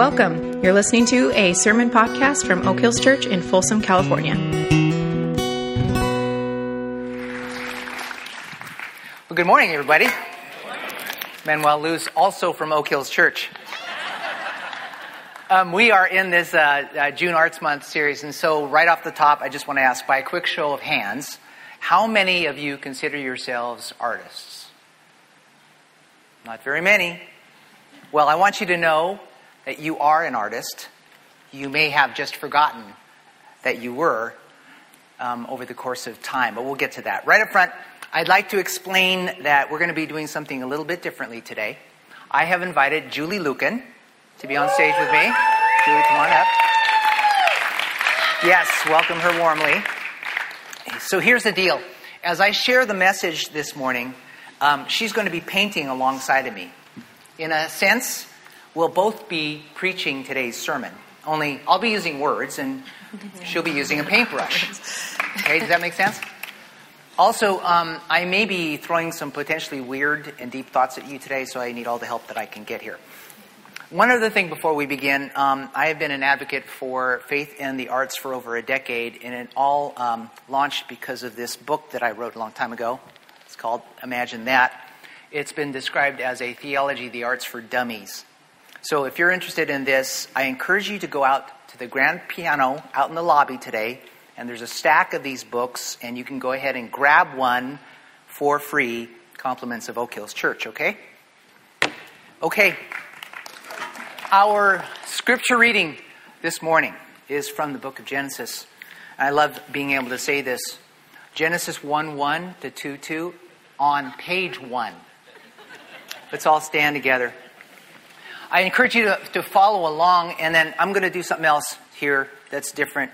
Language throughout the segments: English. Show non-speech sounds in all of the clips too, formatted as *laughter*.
Welcome. You're listening to a sermon podcast from Oak Hills Church in Folsom, California. Well, good morning, everybody. Manuel Luz, also from Oak Hills Church. Um, we are in this uh, uh, June Arts Month series, and so right off the top, I just want to ask by a quick show of hands how many of you consider yourselves artists? Not very many. Well, I want you to know that you are an artist. You may have just forgotten that you were um, over the course of time, but we'll get to that. Right up front, I'd like to explain that we're going to be doing something a little bit differently today. I have invited Julie Lucan to be on stage with me. Julie, come on up. Yes, welcome her warmly. So here's the deal. As I share the message this morning, um, she's going to be painting alongside of me. In a sense, we'll both be preaching today's sermon. Only I'll be using words and she'll be using a paintbrush. Okay, does that make sense? Also, um, I may be throwing some potentially weird and deep thoughts at you today, so I need all the help that I can get here. One other thing before we begin, um, I have been an advocate for faith in the arts for over a decade, and it all um, launched because of this book that I wrote a long time ago. It's called Imagine That. It's been described as a theology of the arts for dummies. So if you're interested in this, I encourage you to go out to the grand piano out in the lobby today, and there's a stack of these books, and you can go ahead and grab one for free, compliments of Oak Hills Church, okay? Okay. Our scripture reading this morning is from the book of Genesis. I love being able to say this. Genesis 1 1 to 2 2 on page 1. Let's all stand together. I encourage you to, to follow along, and then I'm going to do something else here that's different.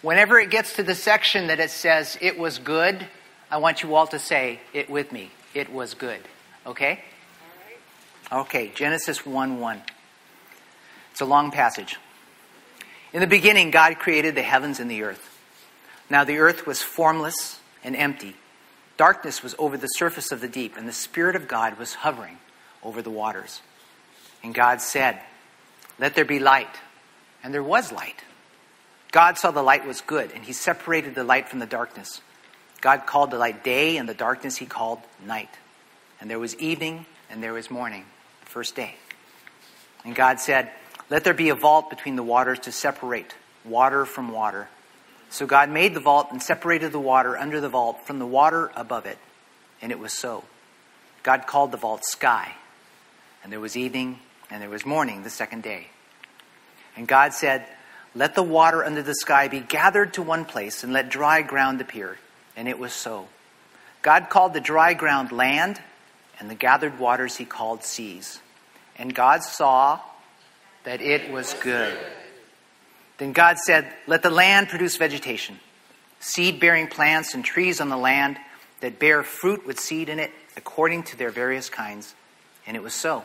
Whenever it gets to the section that it says, it was good, I want you all to say it with me. It was good. Okay? Okay, Genesis 1 1. It's a long passage. In the beginning, God created the heavens and the earth. Now the earth was formless and empty. Darkness was over the surface of the deep, and the Spirit of God was hovering over the waters. And God said, Let there be light. And there was light. God saw the light was good, and he separated the light from the darkness. God called the light day, and the darkness he called night. And there was evening, and there was morning, the first day. And God said, Let there be a vault between the waters to separate water from water. So God made the vault and separated the water under the vault from the water above it. And it was so. God called the vault sky. And there was evening, and there was morning the second day. And God said, Let the water under the sky be gathered to one place, and let dry ground appear. And it was so. God called the dry ground land, and the gathered waters he called seas. And God saw that it was good. Then God said, Let the land produce vegetation, seed bearing plants and trees on the land that bear fruit with seed in it according to their various kinds. And it was so.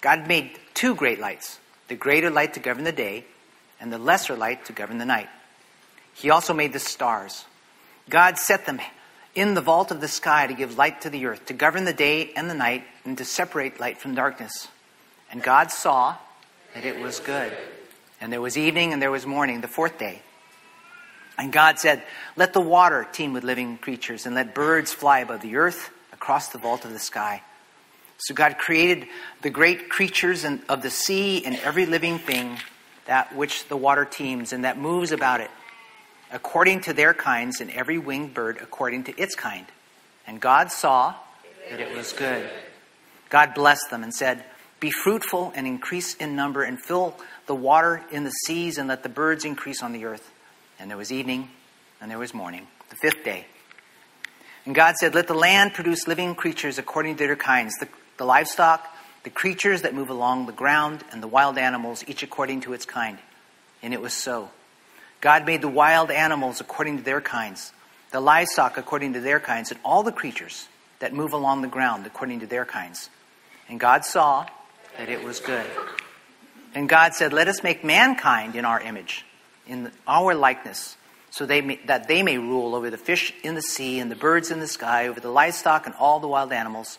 God made two great lights the greater light to govern the day, and the lesser light to govern the night. He also made the stars. God set them in the vault of the sky to give light to the earth, to govern the day and the night, and to separate light from darkness. And God saw that it was good. And there was evening and there was morning, the fourth day. And God said, Let the water teem with living creatures, and let birds fly above the earth across the vault of the sky. So God created the great creatures of the sea and every living thing that which the water teems and that moves about it, according to their kinds, and every winged bird according to its kind. And God saw that it was good. God blessed them and said, Be fruitful and increase in number, and fill the water in the seas, and let the birds increase on the earth. And there was evening, and there was morning, the fifth day. And God said, Let the land produce living creatures according to their kinds, the, the livestock, the creatures that move along the ground, and the wild animals, each according to its kind. And it was so. God made the wild animals according to their kinds, the livestock according to their kinds, and all the creatures that move along the ground according to their kinds. And God saw that it was good. And God said, Let us make mankind in our image, in our likeness, so they may, that they may rule over the fish in the sea and the birds in the sky, over the livestock and all the wild animals,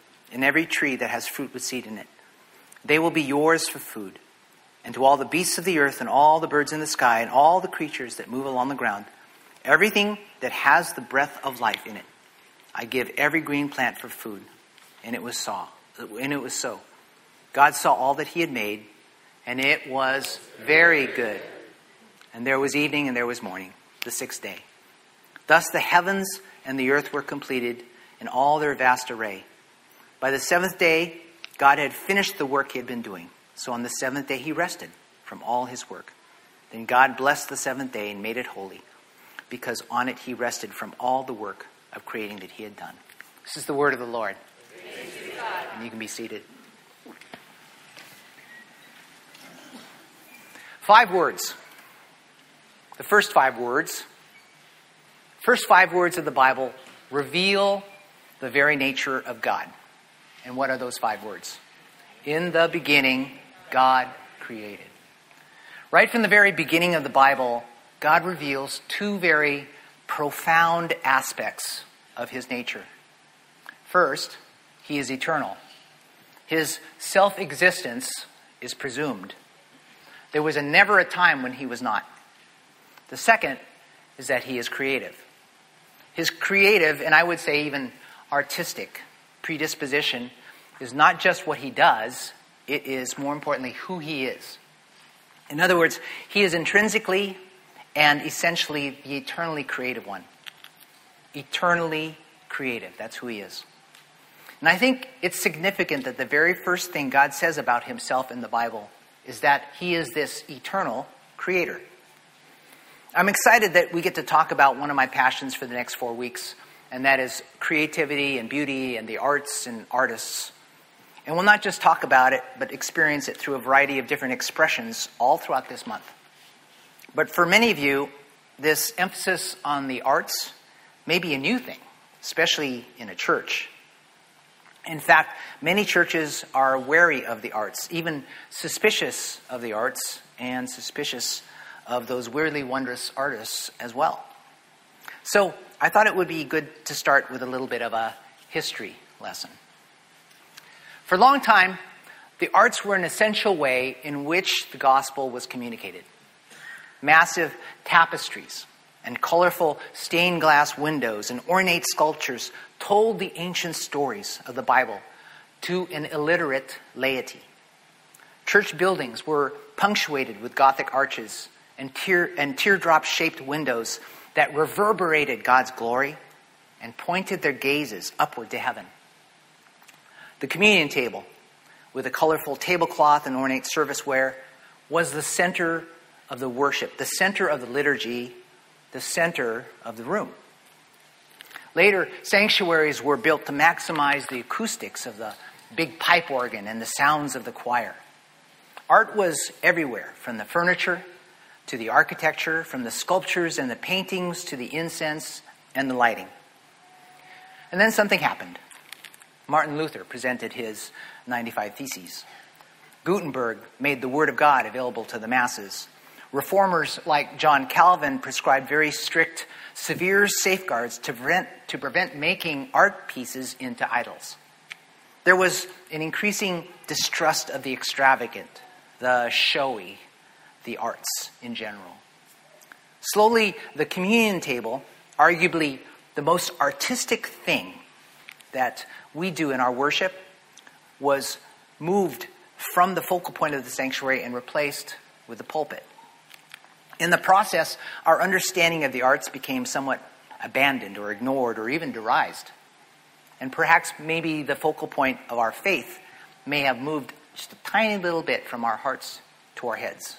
and every tree that has fruit with seed in it. They will be yours for food. And to all the beasts of the earth, and all the birds in the sky, and all the creatures that move along the ground, everything that has the breath of life in it, I give every green plant for food. And it was so. And it was so. God saw all that he had made, and it was very good. And there was evening and there was morning, the sixth day. Thus the heavens and the earth were completed in all their vast array. By the seventh day, God had finished the work he had been doing. So on the seventh day, he rested from all his work. Then God blessed the seventh day and made it holy, because on it he rested from all the work of creating that he had done. This is the word of the Lord. And you can be seated. Five words. The first five words, first five words of the Bible reveal the very nature of God. And what are those five words? In the beginning, God created. Right from the very beginning of the Bible, God reveals two very profound aspects of his nature. First, he is eternal. His self existence is presumed. There was a never a time when he was not. The second is that he is creative. His creative, and I would say even artistic, predisposition is not just what he does, it is more importantly who he is. In other words, he is intrinsically and essentially the eternally creative one. Eternally creative. That's who he is. And I think it's significant that the very first thing God says about himself in the Bible is that he is this eternal creator. I'm excited that we get to talk about one of my passions for the next four weeks, and that is creativity and beauty and the arts and artists. And we'll not just talk about it, but experience it through a variety of different expressions all throughout this month. But for many of you, this emphasis on the arts may be a new thing, especially in a church. In fact, many churches are wary of the arts, even suspicious of the arts, and suspicious of those weirdly wondrous artists as well. So I thought it would be good to start with a little bit of a history lesson. For a long time, the arts were an essential way in which the gospel was communicated. Massive tapestries and colorful stained glass windows and ornate sculptures told the ancient stories of the Bible to an illiterate laity. Church buildings were punctuated with Gothic arches and, tear, and teardrop shaped windows that reverberated God's glory and pointed their gazes upward to heaven. The communion table, with a colorful tablecloth and ornate serviceware, was the center of the worship, the center of the liturgy, the center of the room. Later, sanctuaries were built to maximize the acoustics of the big pipe organ and the sounds of the choir. Art was everywhere, from the furniture to the architecture, from the sculptures and the paintings to the incense and the lighting. And then something happened. Martin Luther presented his 95 Theses. Gutenberg made the Word of God available to the masses. Reformers like John Calvin prescribed very strict, severe safeguards to prevent, to prevent making art pieces into idols. There was an increasing distrust of the extravagant, the showy, the arts in general. Slowly, the communion table, arguably the most artistic thing that we do in our worship was moved from the focal point of the sanctuary and replaced with the pulpit. In the process, our understanding of the arts became somewhat abandoned or ignored or even derised. And perhaps maybe the focal point of our faith may have moved just a tiny little bit from our hearts to our heads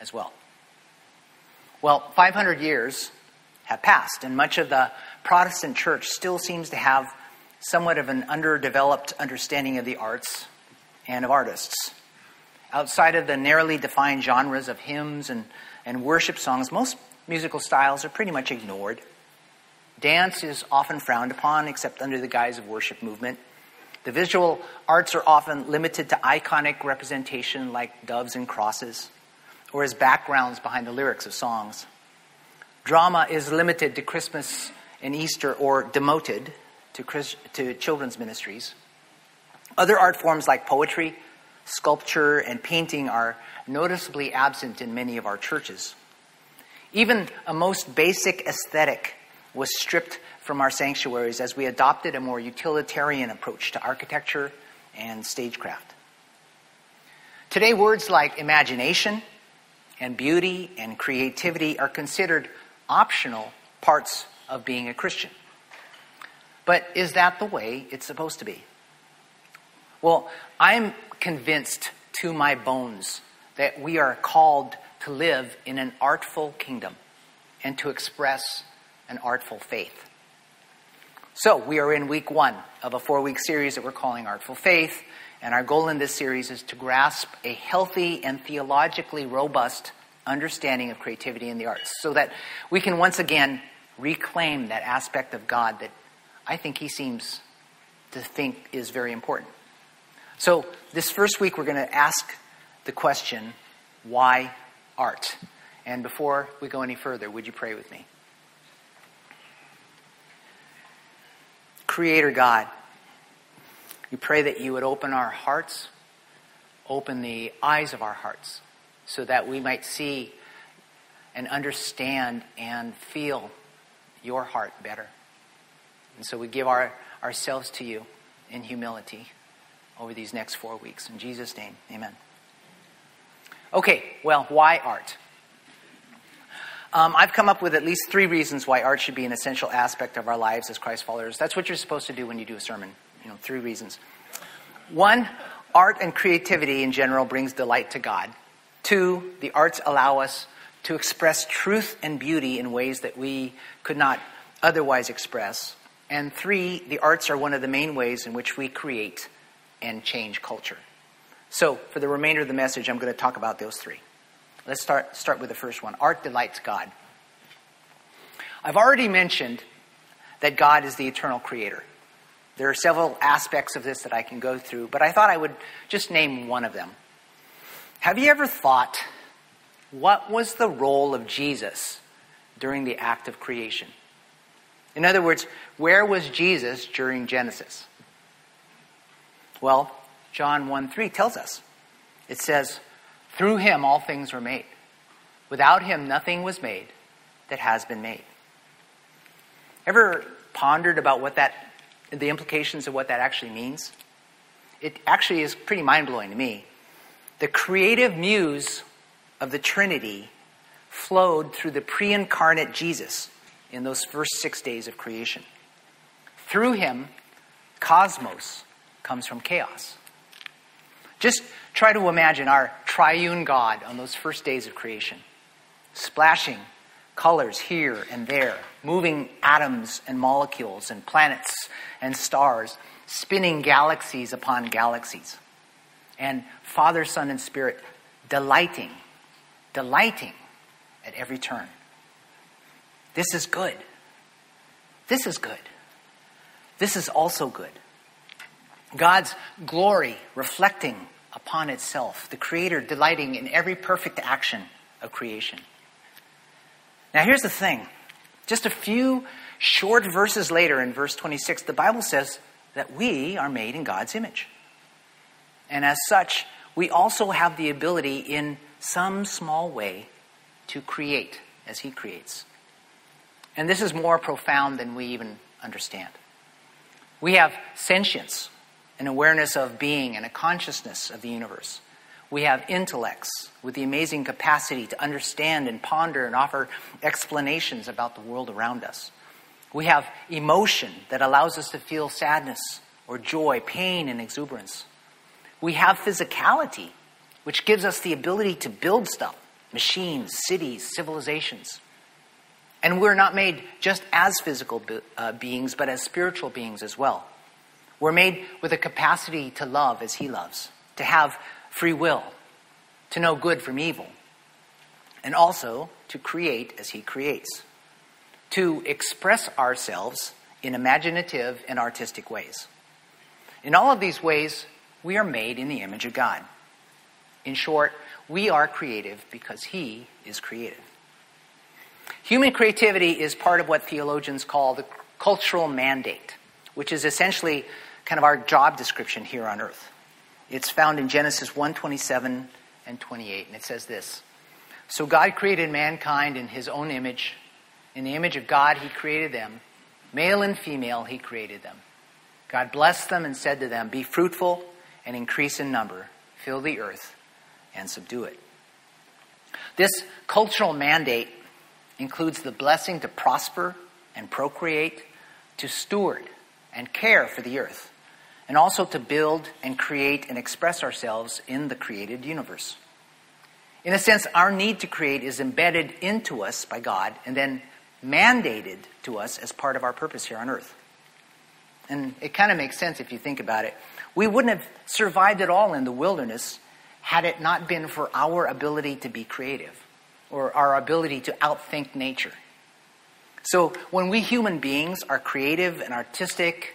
as well. Well, 500 years have passed, and much of the Protestant church still seems to have somewhat of an underdeveloped understanding of the arts and of artists. Outside of the narrowly defined genres of hymns and, and worship songs, most musical styles are pretty much ignored. Dance is often frowned upon, except under the guise of worship movement. The visual arts are often limited to iconic representation like doves and crosses, or as backgrounds behind the lyrics of songs. Drama is limited to Christmas and Easter, or demoted to, to children's ministries. Other art forms like poetry, sculpture, and painting are noticeably absent in many of our churches. Even a most basic aesthetic was stripped from our sanctuaries as we adopted a more utilitarian approach to architecture and stagecraft. Today, words like imagination and beauty and creativity are considered optional parts of being a Christian. But is that the way it's supposed to be? Well, I'm convinced to my bones that we are called to live in an artful kingdom and to express an artful faith. So, we are in week one of a four week series that we're calling Artful Faith, and our goal in this series is to grasp a healthy and theologically robust understanding of creativity in the arts so that we can once again reclaim that aspect of God that I think he seems to think is very important. So, this first week, we're going to ask the question why art? And before we go any further, would you pray with me? Creator God, we pray that you would open our hearts, open the eyes of our hearts, so that we might see and understand and feel your heart better. And so we give our, ourselves to you in humility over these next four weeks. In Jesus' name, amen. Okay, well, why art? Um, I've come up with at least three reasons why art should be an essential aspect of our lives as Christ followers. That's what you're supposed to do when you do a sermon. You know, three reasons. One, art and creativity in general brings delight to God. Two, the arts allow us to express truth and beauty in ways that we could not otherwise express. And three, the arts are one of the main ways in which we create and change culture. So, for the remainder of the message, I'm going to talk about those three. Let's start, start with the first one Art delights God. I've already mentioned that God is the eternal creator. There are several aspects of this that I can go through, but I thought I would just name one of them. Have you ever thought, what was the role of Jesus during the act of creation? In other words, where was Jesus during Genesis? Well, John 1 3 tells us. It says, Through him all things were made. Without him nothing was made that has been made. Ever pondered about what that, the implications of what that actually means? It actually is pretty mind blowing to me. The creative muse of the Trinity flowed through the pre incarnate Jesus in those first six days of creation. Through him, cosmos comes from chaos. Just try to imagine our triune God on those first days of creation, splashing colors here and there, moving atoms and molecules and planets and stars, spinning galaxies upon galaxies. And Father, Son, and Spirit delighting, delighting at every turn. This is good. This is good. This is also good. God's glory reflecting upon itself, the Creator delighting in every perfect action of creation. Now, here's the thing just a few short verses later, in verse 26, the Bible says that we are made in God's image. And as such, we also have the ability, in some small way, to create as He creates. And this is more profound than we even understand. We have sentience an awareness of being and a consciousness of the universe. We have intellects with the amazing capacity to understand and ponder and offer explanations about the world around us. We have emotion that allows us to feel sadness or joy, pain, and exuberance. We have physicality, which gives us the ability to build stuff machines, cities, civilizations. And we're not made just as physical be- uh, beings, but as spiritual beings as well. We're made with a capacity to love as He loves, to have free will, to know good from evil, and also to create as He creates, to express ourselves in imaginative and artistic ways. In all of these ways, we are made in the image of God. In short, we are creative because He is creative. Human creativity is part of what theologians call the cultural mandate, which is essentially kind of our job description here on earth. It's found in Genesis 1:27 and 28, and it says this: So God created mankind in his own image. In the image of God he created them. Male and female he created them. God blessed them and said to them, Be fruitful and increase in number, fill the earth and subdue it. This cultural mandate includes the blessing to prosper and procreate, to steward and care for the earth, and also to build and create and express ourselves in the created universe. In a sense, our need to create is embedded into us by God and then mandated to us as part of our purpose here on earth. And it kind of makes sense if you think about it. We wouldn't have survived at all in the wilderness had it not been for our ability to be creative or our ability to outthink nature. So when we human beings are creative and artistic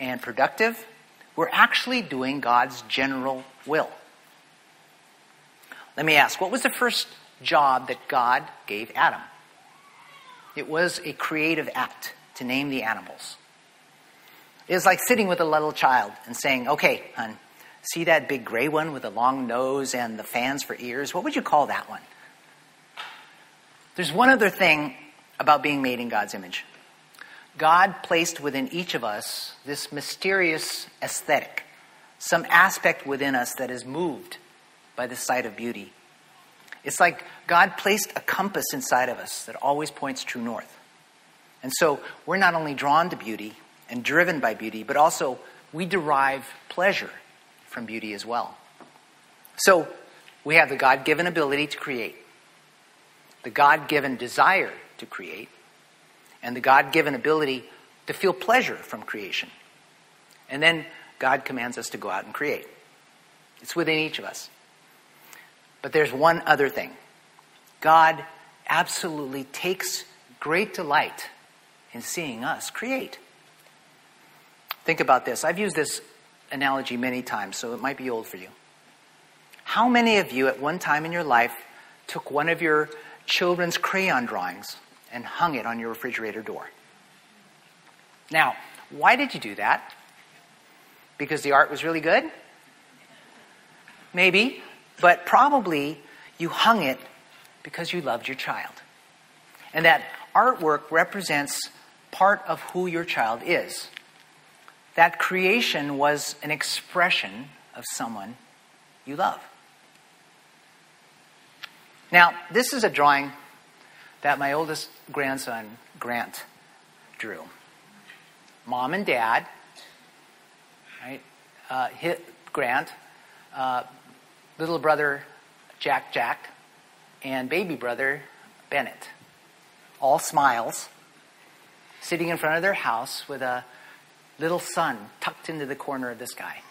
and productive, we're actually doing God's general will. Let me ask, what was the first job that God gave Adam? It was a creative act to name the animals. It was like sitting with a little child and saying, okay, hon, see that big gray one with the long nose and the fans for ears? What would you call that one? There's one other thing about being made in God's image. God placed within each of us this mysterious aesthetic, some aspect within us that is moved by the sight of beauty. It's like God placed a compass inside of us that always points true north. And so we're not only drawn to beauty and driven by beauty, but also we derive pleasure from beauty as well. So we have the God given ability to create the God given desire to create, and the God given ability to feel pleasure from creation. And then God commands us to go out and create. It's within each of us. But there's one other thing God absolutely takes great delight in seeing us create. Think about this. I've used this analogy many times, so it might be old for you. How many of you at one time in your life took one of your children's crayon drawings and hung it on your refrigerator door. Now, why did you do that? Because the art was really good? Maybe, but probably you hung it because you loved your child. And that artwork represents part of who your child is. That creation was an expression of someone you love. Now, this is a drawing that my oldest grandson, Grant, drew. Mom and dad, right? Uh, hit Grant, uh, little brother Jack Jack, and baby brother Bennett. All smiles, sitting in front of their house with a little sun tucked into the corner of the sky.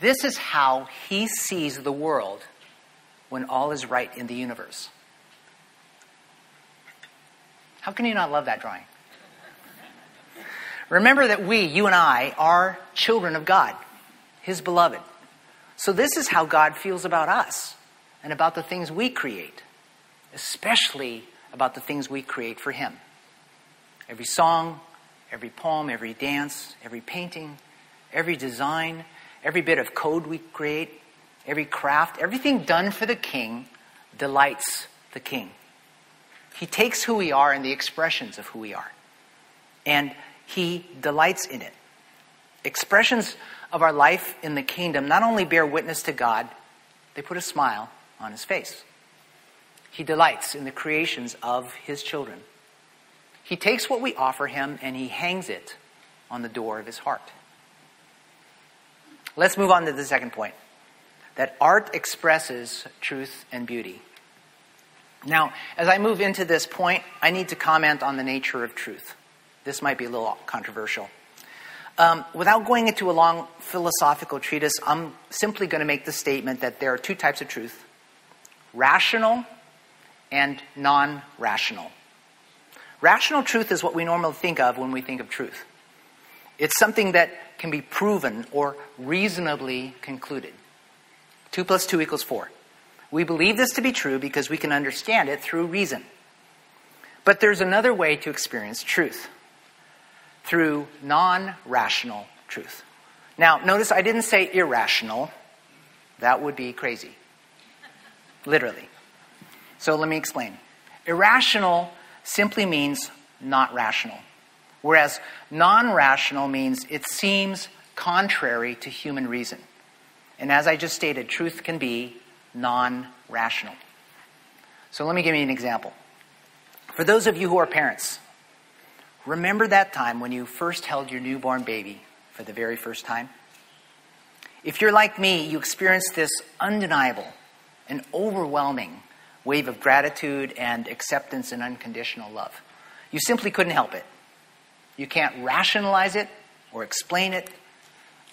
This is how he sees the world when all is right in the universe. How can you not love that drawing? Remember that we, you and I, are children of God, His beloved. So, this is how God feels about us and about the things we create, especially about the things we create for Him. Every song, every poem, every dance, every painting, every design, every bit of code we create, every craft, everything done for the king delights the king. He takes who we are and the expressions of who we are. And He delights in it. Expressions of our life in the kingdom not only bear witness to God, they put a smile on his face. He delights in the creations of his children. He takes what we offer him and he hangs it on the door of his heart. Let's move on to the second point that art expresses truth and beauty. Now, as I move into this point, I need to comment on the nature of truth. This might be a little controversial. Um, without going into a long philosophical treatise, I'm simply going to make the statement that there are two types of truth rational and non rational. Rational truth is what we normally think of when we think of truth. It's something that can be proven or reasonably concluded. 2 plus 2 equals 4. We believe this to be true because we can understand it through reason. But there's another way to experience truth through non rational truth. Now, notice I didn't say irrational. That would be crazy. Literally. So let me explain. Irrational simply means not rational, whereas non rational means it seems contrary to human reason. And as I just stated, truth can be non rational. So let me give you an example. For those of you who are parents, Remember that time when you first held your newborn baby for the very first time? If you're like me, you experienced this undeniable and overwhelming wave of gratitude and acceptance and unconditional love. You simply couldn't help it. You can't rationalize it or explain it,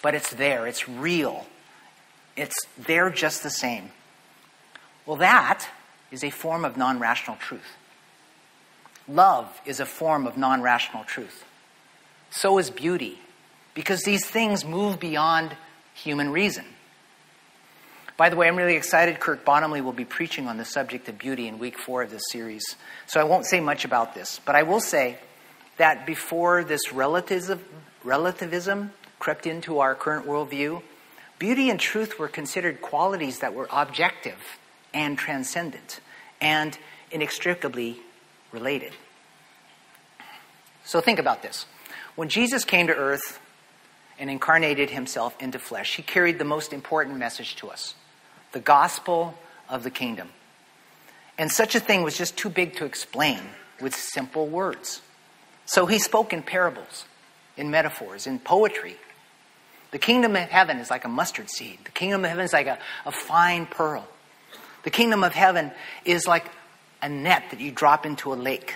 but it's there, it's real. It's there just the same. Well, that is a form of non rational truth. Love is a form of non rational truth. So is beauty, because these things move beyond human reason. By the way, I'm really excited. Kirk Bottomley will be preaching on the subject of beauty in week four of this series. So I won't say much about this, but I will say that before this relativism, relativism crept into our current worldview, beauty and truth were considered qualities that were objective and transcendent and inextricably related. So think about this. When Jesus came to earth and incarnated himself into flesh, he carried the most important message to us the gospel of the kingdom. And such a thing was just too big to explain with simple words. So he spoke in parables, in metaphors, in poetry. The kingdom of heaven is like a mustard seed. The kingdom of heaven is like a, a fine pearl. The kingdom of heaven is like a net that you drop into a lake.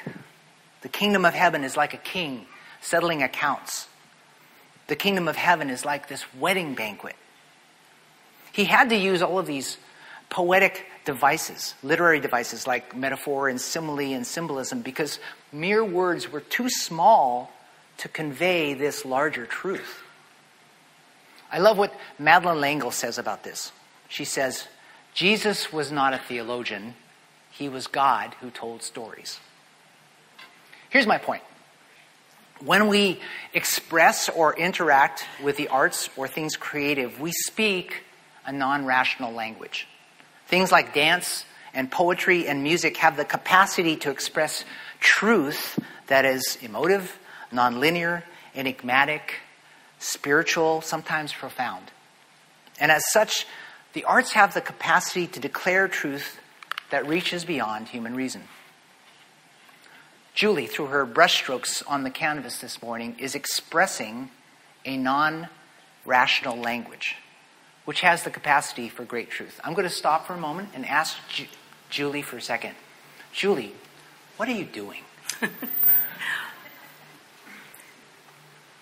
The kingdom of heaven is like a king settling accounts. The kingdom of heaven is like this wedding banquet. He had to use all of these poetic devices, literary devices like metaphor and simile and symbolism, because mere words were too small to convey this larger truth. I love what Madeleine L'Engle says about this. She says, Jesus was not a theologian, he was God who told stories. Here's my point. When we express or interact with the arts or things creative, we speak a non rational language. Things like dance and poetry and music have the capacity to express truth that is emotive, non linear, enigmatic, spiritual, sometimes profound. And as such, the arts have the capacity to declare truth that reaches beyond human reason. Julie, through her brushstrokes on the canvas this morning, is expressing a non rational language, which has the capacity for great truth. I'm going to stop for a moment and ask Ju- Julie for a second. Julie, what are you doing? *laughs*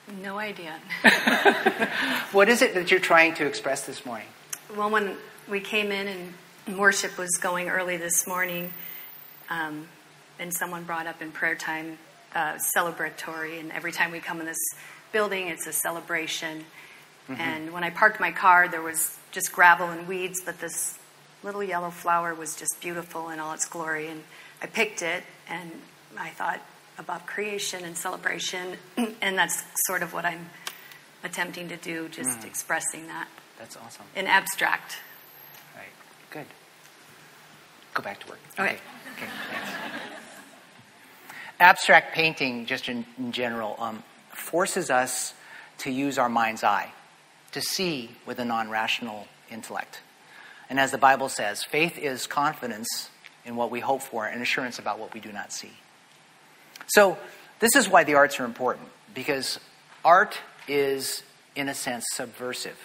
no idea. *laughs* what is it that you're trying to express this morning? Well, when we came in and worship was going early this morning, um, and someone brought up in prayer time uh, celebratory, and every time we come in this building, it's a celebration. Mm-hmm. And when I parked my car, there was just gravel and weeds, but this little yellow flower was just beautiful in all its glory. And I picked it, and I thought about creation and celebration, *clears throat* and that's sort of what I'm attempting to do, just mm. expressing that. That's awesome. In abstract. Right. Good. Go back to work. Okay. Okay. okay abstract painting, just in, in general, um, forces us to use our mind's eye, to see with a non rational intellect. And as the Bible says, faith is confidence in what we hope for and assurance about what we do not see. So, this is why the arts are important, because art is, in a sense, subversive.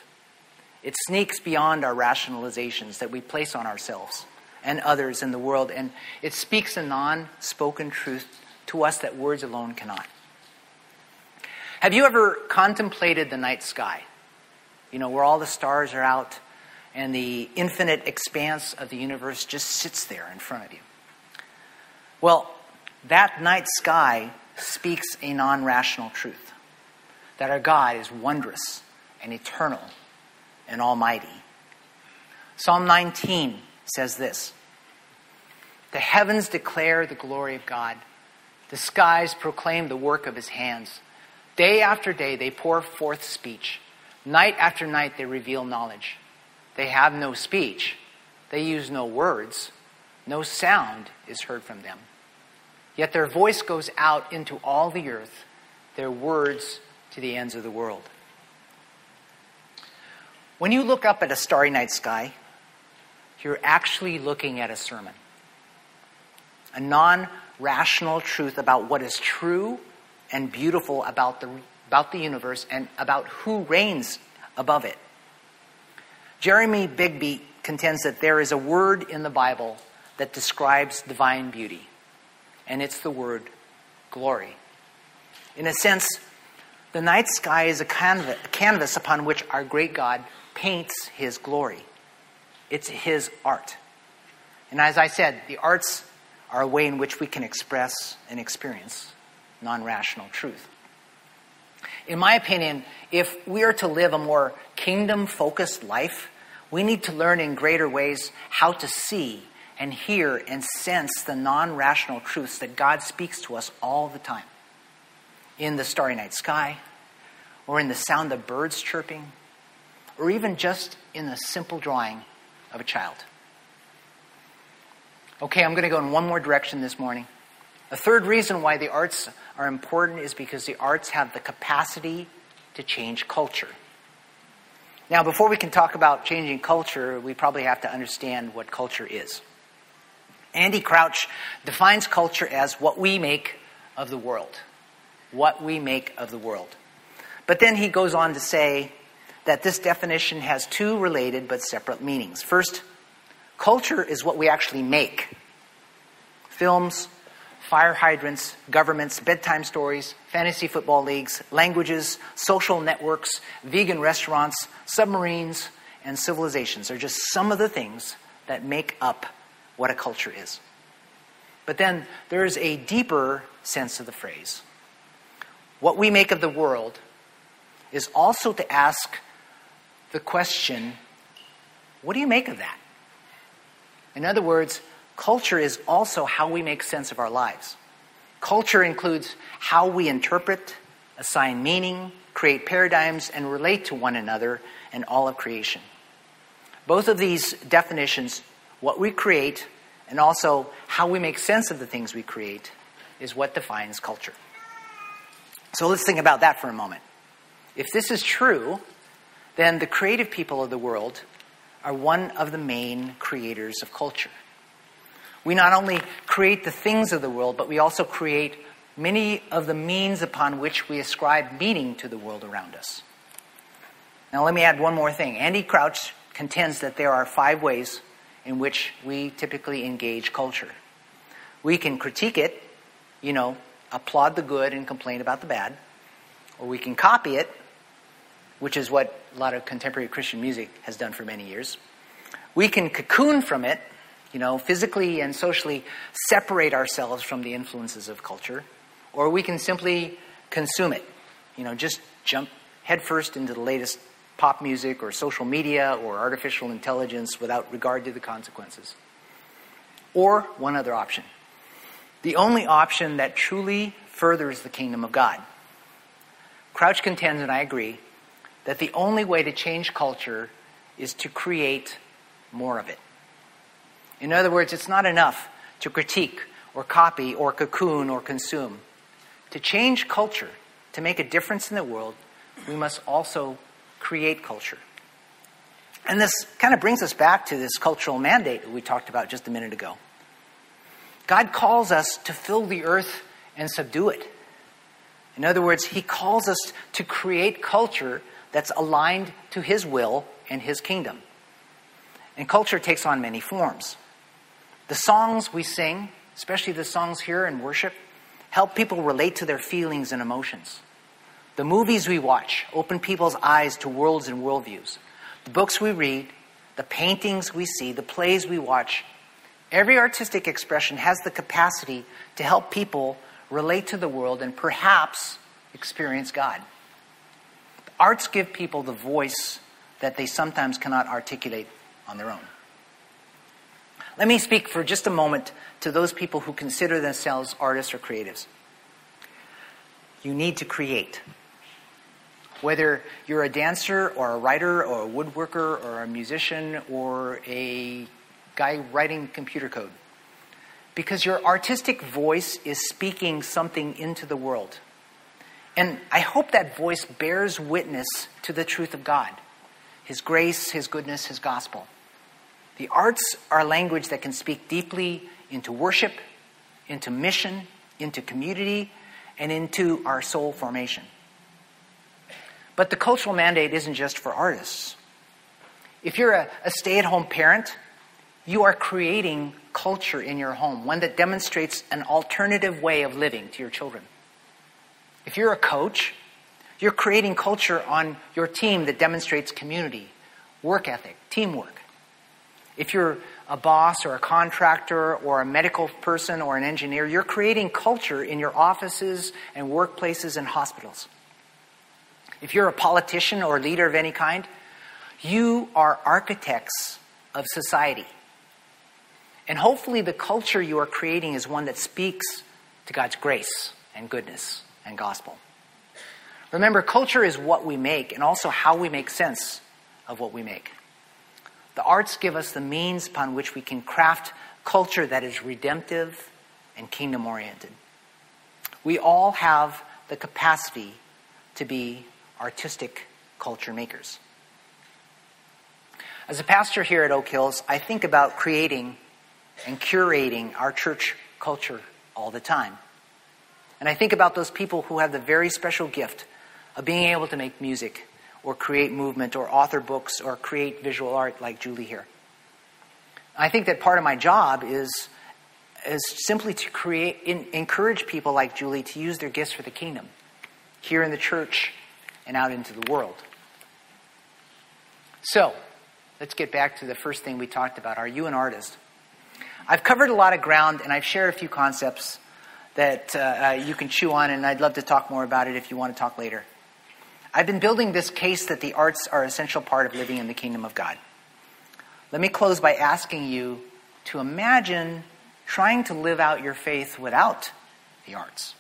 It sneaks beyond our rationalizations that we place on ourselves and others in the world, and it speaks a non spoken truth to us that words alone cannot. Have you ever contemplated the night sky? You know, where all the stars are out and the infinite expanse of the universe just sits there in front of you. Well, that night sky speaks a non rational truth that our God is wondrous and eternal and almighty. Psalm 19 says this The heavens declare the glory of God, the skies proclaim the work of his hands. Day after day they pour forth speech, night after night they reveal knowledge. They have no speech, they use no words, no sound is heard from them. Yet their voice goes out into all the earth, their words to the ends of the world. When you look up at a starry night sky, you're actually looking at a sermon. A non rational truth about what is true and beautiful about the, about the universe and about who reigns above it. Jeremy Begbie contends that there is a word in the Bible that describes divine beauty, and it's the word glory. In a sense, the night sky is a canvas, upon which our great God paints his glory. It's his art. And as I said, the arts are a way in which we can express and experience non rational truth. In my opinion, if we are to live a more kingdom focused life, we need to learn in greater ways how to see and hear and sense the non rational truths that God speaks to us all the time. In the starry night sky, or in the sound of birds chirping, or even just in the simple drawing of a child. Okay, I'm going to go in one more direction this morning. A third reason why the arts are important is because the arts have the capacity to change culture. Now, before we can talk about changing culture, we probably have to understand what culture is. Andy Crouch defines culture as what we make of the world. What we make of the world. But then he goes on to say that this definition has two related but separate meanings. First, culture is what we actually make films, fire hydrants, governments, bedtime stories, fantasy football leagues, languages, social networks, vegan restaurants, submarines, and civilizations are just some of the things that make up what a culture is. But then there is a deeper sense of the phrase. What we make of the world is also to ask the question what do you make of that? In other words, culture is also how we make sense of our lives. Culture includes how we interpret, assign meaning, create paradigms, and relate to one another and all of creation. Both of these definitions, what we create and also how we make sense of the things we create, is what defines culture. So let's think about that for a moment. If this is true, then the creative people of the world are one of the main creators of culture. We not only create the things of the world, but we also create many of the means upon which we ascribe meaning to the world around us. Now, let me add one more thing. Andy Crouch contends that there are five ways in which we typically engage culture. We can critique it, you know, applaud the good and complain about the bad, or we can copy it, which is what a lot of contemporary Christian music has done for many years. We can cocoon from it, you know, physically and socially separate ourselves from the influences of culture, or we can simply consume it, you know, just jump headfirst into the latest pop music or social media or artificial intelligence without regard to the consequences. Or one other option. The only option that truly furthers the kingdom of God. Crouch contends, and I agree, that the only way to change culture is to create more of it. In other words, it's not enough to critique or copy or cocoon or consume. To change culture, to make a difference in the world, we must also create culture. And this kind of brings us back to this cultural mandate that we talked about just a minute ago. God calls us to fill the earth and subdue it. In other words, He calls us to create culture that's aligned to His will and His kingdom. And culture takes on many forms. The songs we sing, especially the songs here in worship, help people relate to their feelings and emotions. The movies we watch open people's eyes to worlds and worldviews. The books we read, the paintings we see, the plays we watch, every artistic expression has the capacity to help people relate to the world and perhaps experience God. Arts give people the voice that they sometimes cannot articulate on their own. Let me speak for just a moment to those people who consider themselves artists or creatives. You need to create. Whether you're a dancer or a writer or a woodworker or a musician or a guy writing computer code. Because your artistic voice is speaking something into the world. And I hope that voice bears witness to the truth of God His grace, His goodness, His gospel. The arts are language that can speak deeply into worship, into mission, into community, and into our soul formation. But the cultural mandate isn't just for artists. If you're a, a stay at home parent, you are creating culture in your home, one that demonstrates an alternative way of living to your children. If you're a coach, you're creating culture on your team that demonstrates community, work ethic, teamwork. If you're a boss or a contractor or a medical person or an engineer, you're creating culture in your offices and workplaces and hospitals. If you're a politician or a leader of any kind, you are architects of society. And hopefully, the culture you are creating is one that speaks to God's grace and goodness and gospel. Remember, culture is what we make and also how we make sense of what we make. The arts give us the means upon which we can craft culture that is redemptive and kingdom oriented. We all have the capacity to be artistic culture makers. As a pastor here at Oak Hills, I think about creating and curating our church culture all the time. And I think about those people who have the very special gift of being able to make music or create movement or author books or create visual art like Julie here. I think that part of my job is, is simply to create, in, encourage people like Julie to use their gifts for the kingdom here in the church and out into the world. So, let's get back to the first thing we talked about. Are you an artist? I've covered a lot of ground and I've shared a few concepts that uh, uh, you can chew on, and I'd love to talk more about it if you want to talk later. I've been building this case that the arts are an essential part of living in the kingdom of God. Let me close by asking you to imagine trying to live out your faith without the arts.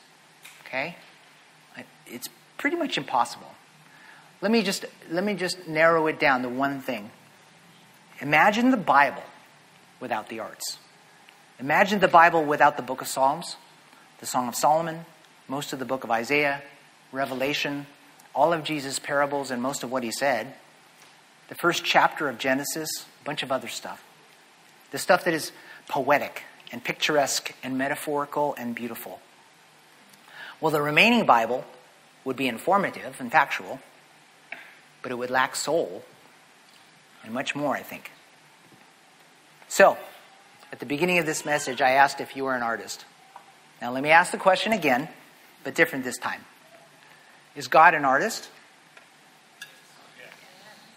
Okay? It's pretty much impossible. Let me just let me just narrow it down to one thing. Imagine the Bible without the arts. Imagine the Bible without the book of Psalms, the Song of Solomon, most of the book of Isaiah, Revelation, all of Jesus' parables and most of what he said, the first chapter of Genesis, a bunch of other stuff. The stuff that is poetic and picturesque and metaphorical and beautiful. Well, the remaining Bible would be informative and factual, but it would lack soul and much more, I think. So, at the beginning of this message, I asked if you were an artist. Now, let me ask the question again, but different this time. Is God an artist?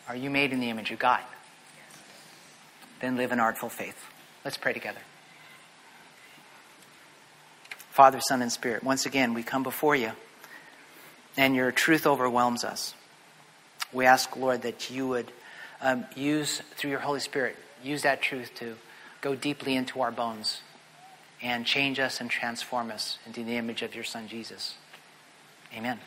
Are you made in the image of God? Then live an artful faith. Let's pray together. Father, Son, and Spirit, once again, we come before you, and your truth overwhelms us. We ask, Lord, that you would um, use, through your Holy Spirit, use that truth to go deeply into our bones and change us and transform us into the image of your Son, Jesus. Amen.